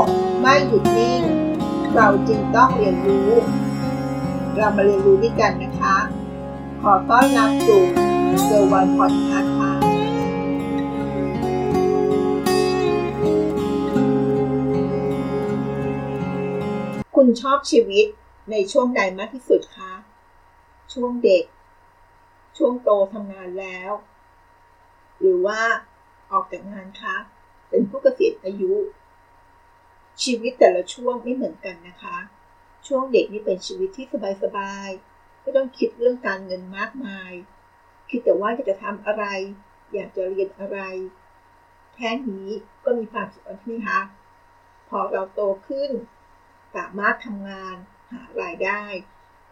กไม่หยุดนิ่ง เราจึงต้องเรียนรู้ เรามาเรียนรู้ด้วยกันนะคะ ขอต้อนรับสู่เซอร์วันพอดคาส์ค่ะคุณชอบชีวิตในช่วงใดมากที่สุดคะ ช่วงเด็ก ช่วงโตทำงานแล้ว หรือว่าออกจากงานคะ เป็นผู้เกษียณอายุ ชีวิตแต่ละช่วงไม่เหมือนกันนะคะ ช่วงเด็กนี่เป็นชีวิตที่สบายๆไม่ต้องคิดเรื่องการเงินมากมาย คิดแต่ว่าจะทำอะไร อยากจะเรียนอะไร แค่นี้ก็มีความสุขแล้วใช่ไหมคะพอเราโตขึ้น สามารถทำงานหารายได้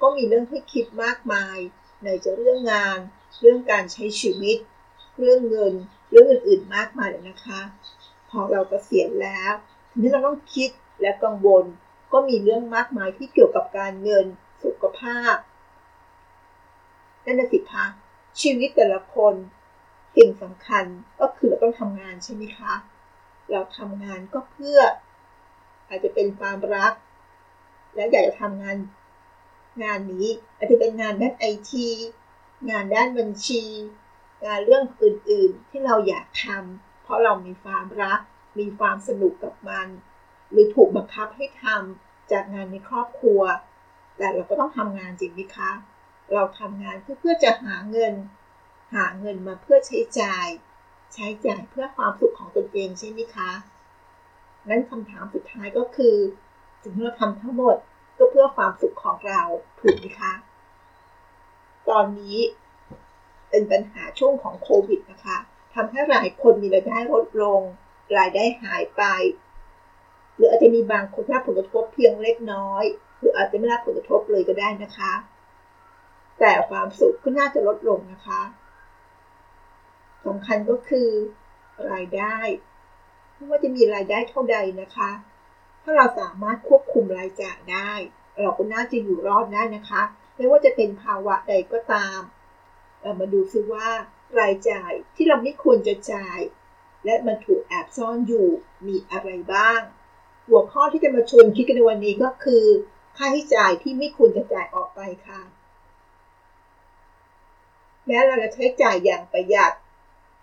ก็มีเรื่องให้คิดมากมายในจะเรื่องงาน เรื่องการใช้ชีวิต เรื่องเงิน เรื่องอื่นๆมากมายเลยนะคะ พอเรากเกษียณแล้ว นี้เราต้องคิดและกังวล ก็มีเรื่องมากมายที่เกี่ยวกับการเงินสุขภาพนั่นน่ะสิคะชีวิตแต่ละคนสิ่งสำคัญก็คือเราต้องทำงานใช่ไหมคะ เราทำงานก็เพื่อ อาจจะเป็นความรัก และอยากจะทำงานงานนี้อาจจะเป็นงานด้านไอทีงานด้านบัญชี งานเรื่องอื่นๆที่เราอยากทำเพราะเรามีความรัก มีความสนุกกับมัน หรือถูกบังคับให้ทำจากงานในครอบครัว แต่เราก็ต้องทำงานจริงไหมคะ เราทำงานเพื่อเพื่อจะหาเงิน หาเงินมาเพื่อใช้จ่าย ใช้จ่ายเพื่อความสุขของตนเองใช่ไหมคะนั้นคำถามสุดท้ายก็คือถึงเราทำทั้งหมดก็เพื่อความสุขของเราถูกไหมคะ ตอนนี้เป็นปัญหาช่วงของโควิดนะคะทำให้หลายคนมีรายได้ลดลง รายได้หายไป หรืออาจจะมีบางคนได้ผลกระทบเพียงเล็กน้อย หรืออาจจะไม่ได้ผลกระทบเลยก็ได้นะคะ แต่ความสุขก็น่าจะลดลงนะคะสำคัญก็คือรายได้ไม่ว่าจะมีรายได้เท่าใดนะคะ ถ้าเราสามารถควบคุมรายจ่ายได้ เราก็น่าจะอยู่รอดได้นะคะ ไม่ว่าจะเป็นภาวะใดก็ตาม เรามาดูซิว่ารายจ่ายที่เราไม่ควรจะจ่าย และมันถูกแอบซ่อนอยู่มีอะไรบ้าง หัวข้อที่จะมาชวนคิดกันในวันนี้ก็คือ ค่าใช้จ่ายที่ไม่ควรจะจ่ายออกไปค่ะ แม้เราจะใช้จ่ายอย่างประหยัด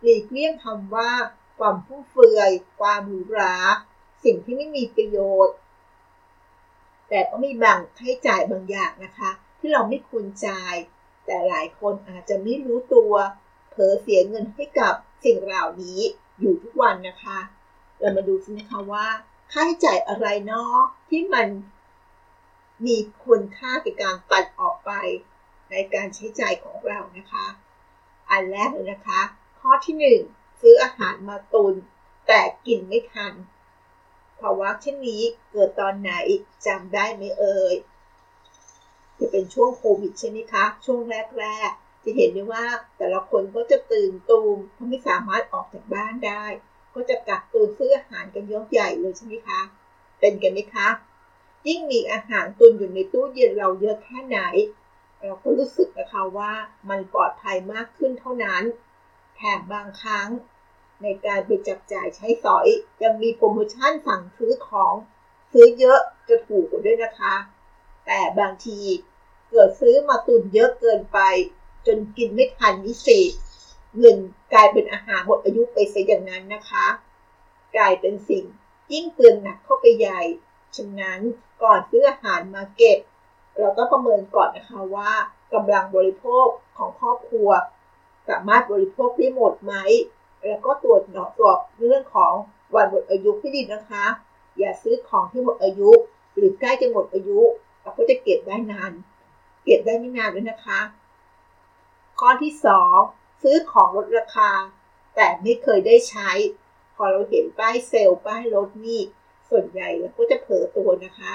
หลีกเลี่ยงคำว่า ความฟุ่มเฟือย ความหรูหรา สิ่งที่ไม่มีประโยชน์ แต่ก็มีบางค่าใช้จ่ายบางอย่างนะคะ ที่เราไม่ควรจ่าย แต่หลายคนอาจจะไม่รู้ตัว เผลอเสียเงินให้กับสิ่งเหล่านี้ อยู่ทุกวันนะคะ เรามาดูสินะคะว่า ค่าใช้จ่ายอะไรเนาะที่มันมีคุณค่าในการตัดออกไปในการใช้จ่ายของเรานะคะ อันแรกเลยนะคะ ข้อที่ 1 ซื้ออาหารมาตุน แต่กินไม่ทันภาวะเช่นนี้เกิดตอนไหนจำได้ไหมเอ่ยจะเป็นช่วงโควิดใช่ไหมคะ ช่วงแรกๆ จะเห็นได้ว่าแต่ละคนก็จะตื่นตูมเพราะไม่สามารถออกจากบ้านได้ ก็จะกักตุนซื้ออาหารกันยกใหญ่เลยใช่ไหมคะ เป็นกันไหมคะ ยิ่งมีอาหารตุนอยู่ในตู้เย็นเราเยอะแค่ไหน เราก็รู้สึกนะคะว่ามันปลอดภัยมากขึ้นเท่านั้น แถมบางครั้ง ในการไปจับจ่ายใช้สอย ยังมีโปรโมชั่นสั่งซื้อของซื้อเยอะจะถูกกว่าด้วยนะคะ แต่บางทีเกิดซื้อมาตุนเยอะเกินไป จนกินไม่ทันวิเศษ เงินกลายเป็นอาหารหมดอายุไปซะอย่างนั้นนะคะ กลายเป็นสิ่งยิ่งเปลืองหนักเข้าไปใหญ่ ฉะนั้นก่อนซื้ออาหารมาเก็บ เราก็ประเมินก่อนนะคะว่ากำลังบริโภคของครอบครัว สามารถบริโภคได้หมดไหม แล้วก็ตรวจหนอตรวจเรื่องของวันหมดอายุที่ดีนะคะ อย่าซื้อของที่หมดอายุ หรือใกล้จะหมดอายุเราก็จะเก็บได้นาน เก็บได้ไม่นานด้วยนะคะ ที่2ซื้อของลดราคา แต่ไม่เคยได้ใช้ พอเราเห็นป้ายเซลล์ป้ายลดนี่ส่วนใหญ่เราก็จะเผลอตัวนะคะ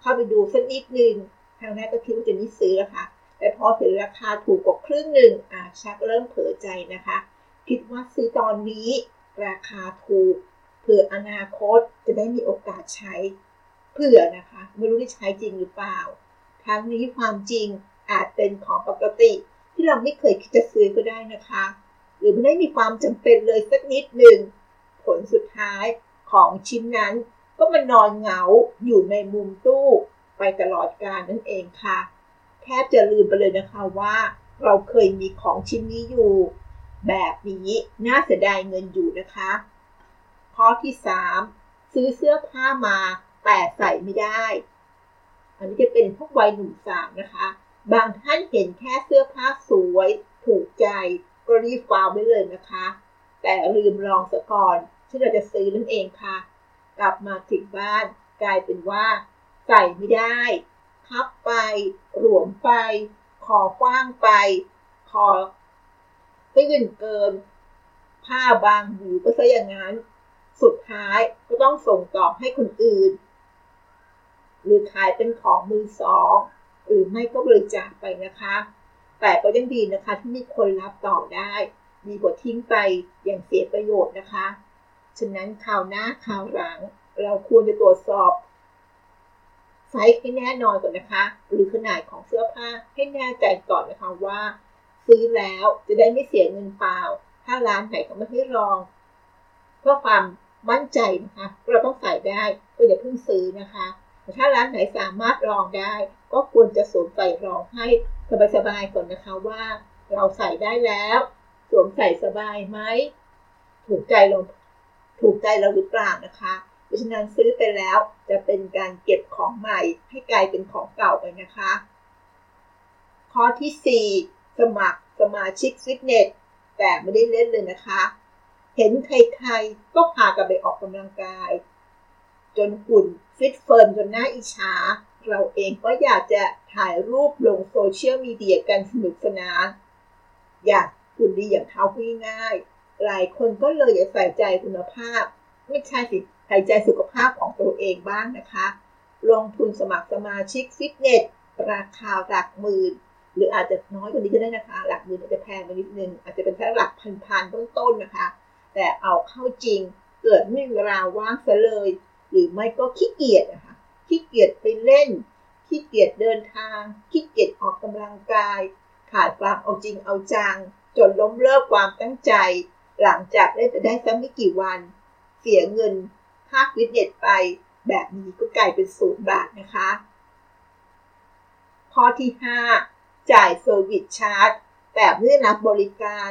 เข้าไปดูสักนิดนึงทางแรกก็คิดว่าจะไม่ซื้อแล้วค่ะแต่พอเห็นราคาถูกกว่าครึ่งหนึ่งอ่าชักเริ่มเผลอใจนะคะ คิดว่าซื้อตอนนี้ราคาถูกเผื่ออนาคตจะได้มีโอกาสใช้เผื่อนะคะ ไม่รู้ได้ใช้จริงหรือเปล่า ทั้งนี้ความจริงอาจเป็นของปกติ ที่เราไม่เคยคิดจะซื้อก็ได้นะคะ หรือไม่ได้มีความจำเป็นเลยสักนิดหนึ่งผลสุดท้ายของชิ้นนั้น ก็มานอนเหงาอยู่ในมุมตู้ไปตลอดกาลนั่นเองค่ะแทบจะลืมไปเลยนะคะว่า เราเคยมีของชิ้นนี้อยู่ แบบนี้น่าเสียดายเงินอยู่นะคะข้อที่ 3 ซื้อเสื้อผ้ามาแต่ใส่ไม่ได้ อันนี้จะเป็นพวกวัยหนุ่มสาวนะคะ บางท่านเห็นแค่เสื้อผ้าสวยถูกใจก็รีบฟาวไว้เลยนะคะ แต่ลืมลองซะก่อนที่เราจะซื้อนั่นเองค่ะ กลับมาถึงบ้านกลายเป็นว่า ใส่ไม่ได้พับไป หลวมไป คอกว้างไป คอตื้นเกิน ผ้าบางหูก็ซะอย่างนั้น สุดท้ายก็ต้องส่งต่อให้คนอื่น หรือขายเป็นของมือสอง หรือไม่ก็บริจาคไปนะคะ แต่ก็ยังดีนะคะที่มีคนรับต่อได้ดีกว่าทิ้งไปอย่างเสียประโยชน์นะคะ ฉะนั้นข่าวหน้าข่าวหลัง เราควรจะตรวจสอบไซส์ให้แน่นอนก่อนนะคะ หรือขนาดของเสื้อผ้าให้แน่ใจก่อนนะคะว่า ซื้อแล้วจะได้ไม่เสียเงินเปล่า ถ้าร้านไหนเขาไม่ให้ลอง เพื่อความมั่นใจนะคะเราต้องใส่ได้ก็อย่าเพิ่งซื้อนะคะแต่ถ้าร้านไหนสามารถลองได้ ก็ควรจะสวมใส่รองให้สบายๆก่อนนะคะว่า เราใส่ได้แล้ว สวมใส่สบายไหมถูกใจเราถูกใจเราหรือเปล่านะคะเพราะฉะนั้นซื้อไปแล้วจะเป็นการเก็บของใหม่ให้กลายเป็นของเก่าไปนะคะ ข้อที่ 4 สมัครสมาชิกฟิตเนสแต่ไม่ได้เล่นเลยนะคะ เห็นใครๆก็พากันไปออกกำลังกาย จนหุ่น fit firm จนน่าอิจฉา เราเองก็อยากจะถ่ายรูปลงโซเชียลมีเดียกันสนุกสนาน อยากหุ่นดีอย่างเขาง่ายๆหลายคนก็เลยอยากใส่ใจคุณภาพ ไม่ใช่สิใส่ใจสุขภาพของตัวเองบ้างนะคะ ลงทุนสมัครสมาชิกฟิตเนสราคาหลักหมื่น หรืออาจจะน้อยกว่านี้ก็ได้นะคะ หลักหมื่นอาจจะแพงไปนิดนึง อาจจะเป็นแค่หลักพันๆต้นๆนะคะ แต่เอาเข้าจริงเกิดไม่มีเวลาว่างซะเลย หรือไม่ก็ขี้เกียจนะคะ ขี้เกียจไปเล่น ขี้เกียจเดินทาง ขี้เกียจออกกำลังกาย ขาดความเอาจริงเอาจัง จนล้มเลิกความตั้งใจ หลังจากเล่นไปได้สักไม่กี่วัน เสียเงินค่าฟิตเนสไป แบบนี้ก็กลายเป็นศูนย์บาทนะคะ ข้อที่ 5 จ่าย service charge แต่ไม่ได้รับบริการ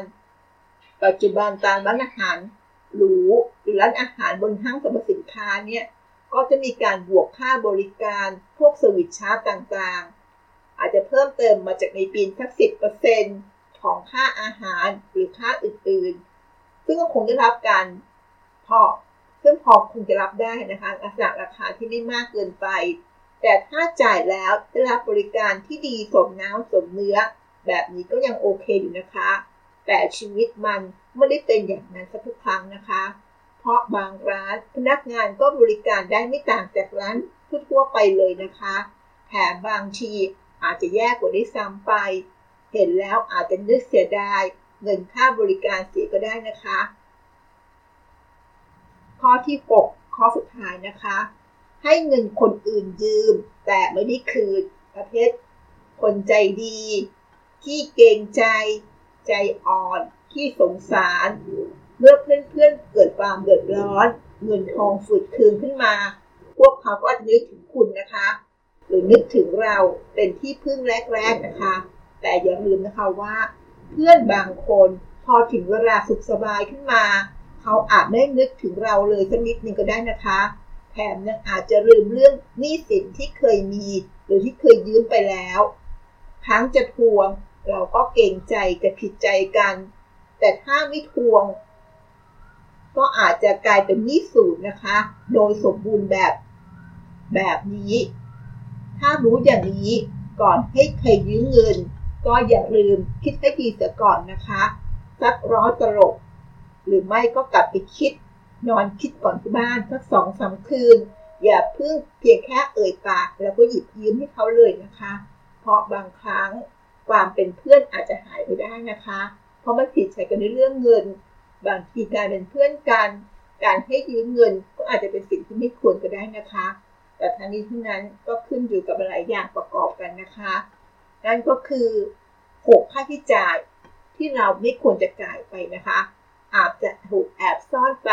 ปัจจุบันตามร้านอาหารหรูหรือร้านอาหารบนห้างสรรพสินค้าเนี่ย ก็จะมีการบวกค่าบริการพวก service charge ต่างๆ อาจจะเพิ่มเติมมาจากในปีนสักสิของค่าอาหารหรือค่าอื่นๆ ซึ่งก็คงได้รับการพอซึ่งพอคงจะรับได้นะคะลักษณะราคาที่ไม่มากเกินไป แต่ถ้าจ่ายแล้วได้รับบริการที่ดีสมน้ำสมเนื้อ แบบนี้ก็ยังโอเคอยู่นะคะ แต่ชีวิตมันไม่ได้เป็นอย่างนั้นสักทุกครั้งนะคะ เพราะบางร้านพนักงานก็บริการได้ไม่ต่างจากร้านทั่วไปเลยนะคะ แถมบางทีอาจจะแย่กว่าได้ซ้ำไป เห็นแล้วอาจจะนึกเสียดายเงินค่าบริการเสียก็ได้นะคะ ข้อที่ 6 ข้อสุดท้ายนะคะ ให้เงินคนอื่นยืม แต่ไม่ได้คืนประเภทคนใจดีขี้เกรงใจ ใจอ่อนขี้สงสาร เมื่อเพื่อนๆเกิดความเดือดร้อน เงินทองฝืดคืนขึ้นมา พวกเขาก็จะนึกถึงคุณนะคะ หรือนึกถึงเราเป็นที่พึ่งแรกๆนะคะ แต่อย่าลืมนะคะว่า เพื่อนบางคนพอถึงเวลาสุขสบายขึ้นมา เขาอาจไม่นึกถึงเราเลยสักนิดนึงก็ได้นะคะแถมยังอาจจะลืมเรื่องหนี้สินที่เคยมี หรือที่เคยยืมไปแล้วครั้งจะทวง เราก็เกรงใจจะผิดใจกัน แต่ถ้าไม่ทวง ก็อาจจะกลายเป็นหนี้สูญนะคะ โดยสมบูรณ์แบบแบบนี้ ถ้ารู้อย่างนี้ก่อนให้ใครยืมเงิน ก็อย่าลืมคิดให้ดีเสียก่อนนะคะสักร้อยตลก หรือไม่ก็กลับไปคิด นอนคิดก่อนที่บ้านสักสองสาคืน อย่าเพิ่งเพียงแค่เอ่ยปาก แล้วก็หยิบยืมให้เขาเลยนะคะ เพราะบางครั้งความเป็นเพื่อนอาจจะหายไปได้นะคะ เพราะมันผิดใส่กันในเรื่องเงิน บางทีการเป็นเพื่อนกัน การให้ยืมเงินก็อาจจะเป็นสิ่งที่ไม่ควรก็ได้นะคะ แต่ทั้งนี้ทั้งนั้นก็ขึ้นอยู่กับหลายอย่างประกอบกันนะคะ นั่นก็คือหกค่าใช้จ่ายที่เราไม่ควรจะจ่ายไปนะคะ อาจจะถูกแอบซ่อนไป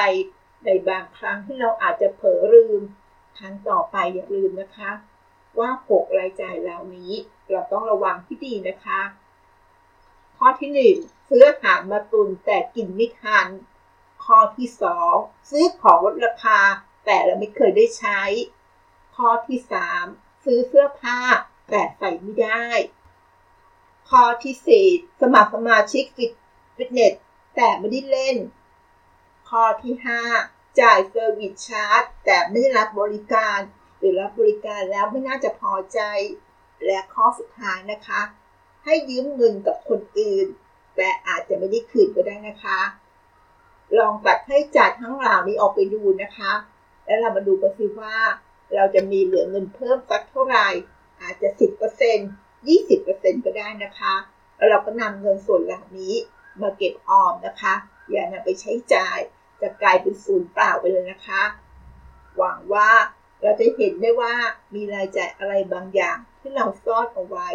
ในบางครั้งที่เราอาจจะเผลอลืมครั้งต่อไปอย่าลืมนะคะ ว่าหกรายจ่ายเหล่านี้เราต้องระวังที่ดีนะคะ ข้อที่หนึ่งซื้ออาหารมาตุนแต่กินไม่ทัน ข้อที่สองซื้อของลดราคาแต่เราไม่เคยได้ใช้ ข้อที่สามซื้อเสื้อผ้าแต่ใส่ไม่ได้ ข้อที่สี่สมัครสมาชิกฟิตฟิตเนสแต่ไม่ได้เล่น ข้อที่ห้าจ่าย service charge แต่ไม่ได้รับบริการ หรือรับบริการแล้วไม่น่าจะพอใจ และข้อสุดท้ายนะคะ ให้ยืมเงินกับคนอื่น แต่อาจจะไม่ได้คืนก็ได้นะคะ ลองตัดให้จ่ายทั้งเหล่านี้ออกไปดูนะคะ แล้วเรามาดูกันสิว่า เราจะมีเหลือเงินเพิ่มสักเท่าไหร่ อาจจะ 10% 20%ก็ได้นะคะแล้วเราก็นำเงินส่วนเหล่านี้มาเก็บออมนะคะ อย่านำไปใช้จ่ายจะกลายเป็นศูนย์เปล่าไปเลยนะคะ หวังว่าเราจะเห็นได้ว่ามีรายจ่ายอะไรบางอย่างที่เราซ่อนเอาไว้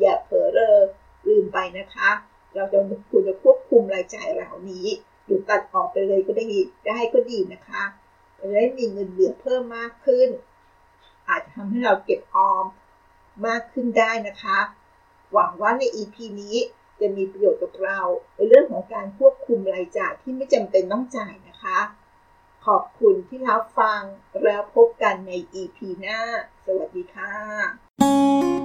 อย่าเผลอเรอลืมไปนะคะ เราจะควรจะควบคุมรายจ่ายเหล่านี้หรือตัดออกไปเลยก็ได้ได้ก็ดีนะคะจะได้มีเงินเหลือเพิ่มมากขึ้น อาจจะทำให้เราเก็บออมมากขึ้นได้นะคะ หวังว่าใน EP นี้จะมีประโยชน์กับเราในเรื่องของการควบคุมรายจ่ายที่ไม่จำเป็นต้องจ่ายนะคะ ขอบคุณที่รับฟังแล้วพบกันใน EP หน้า สวัสดีค่ะ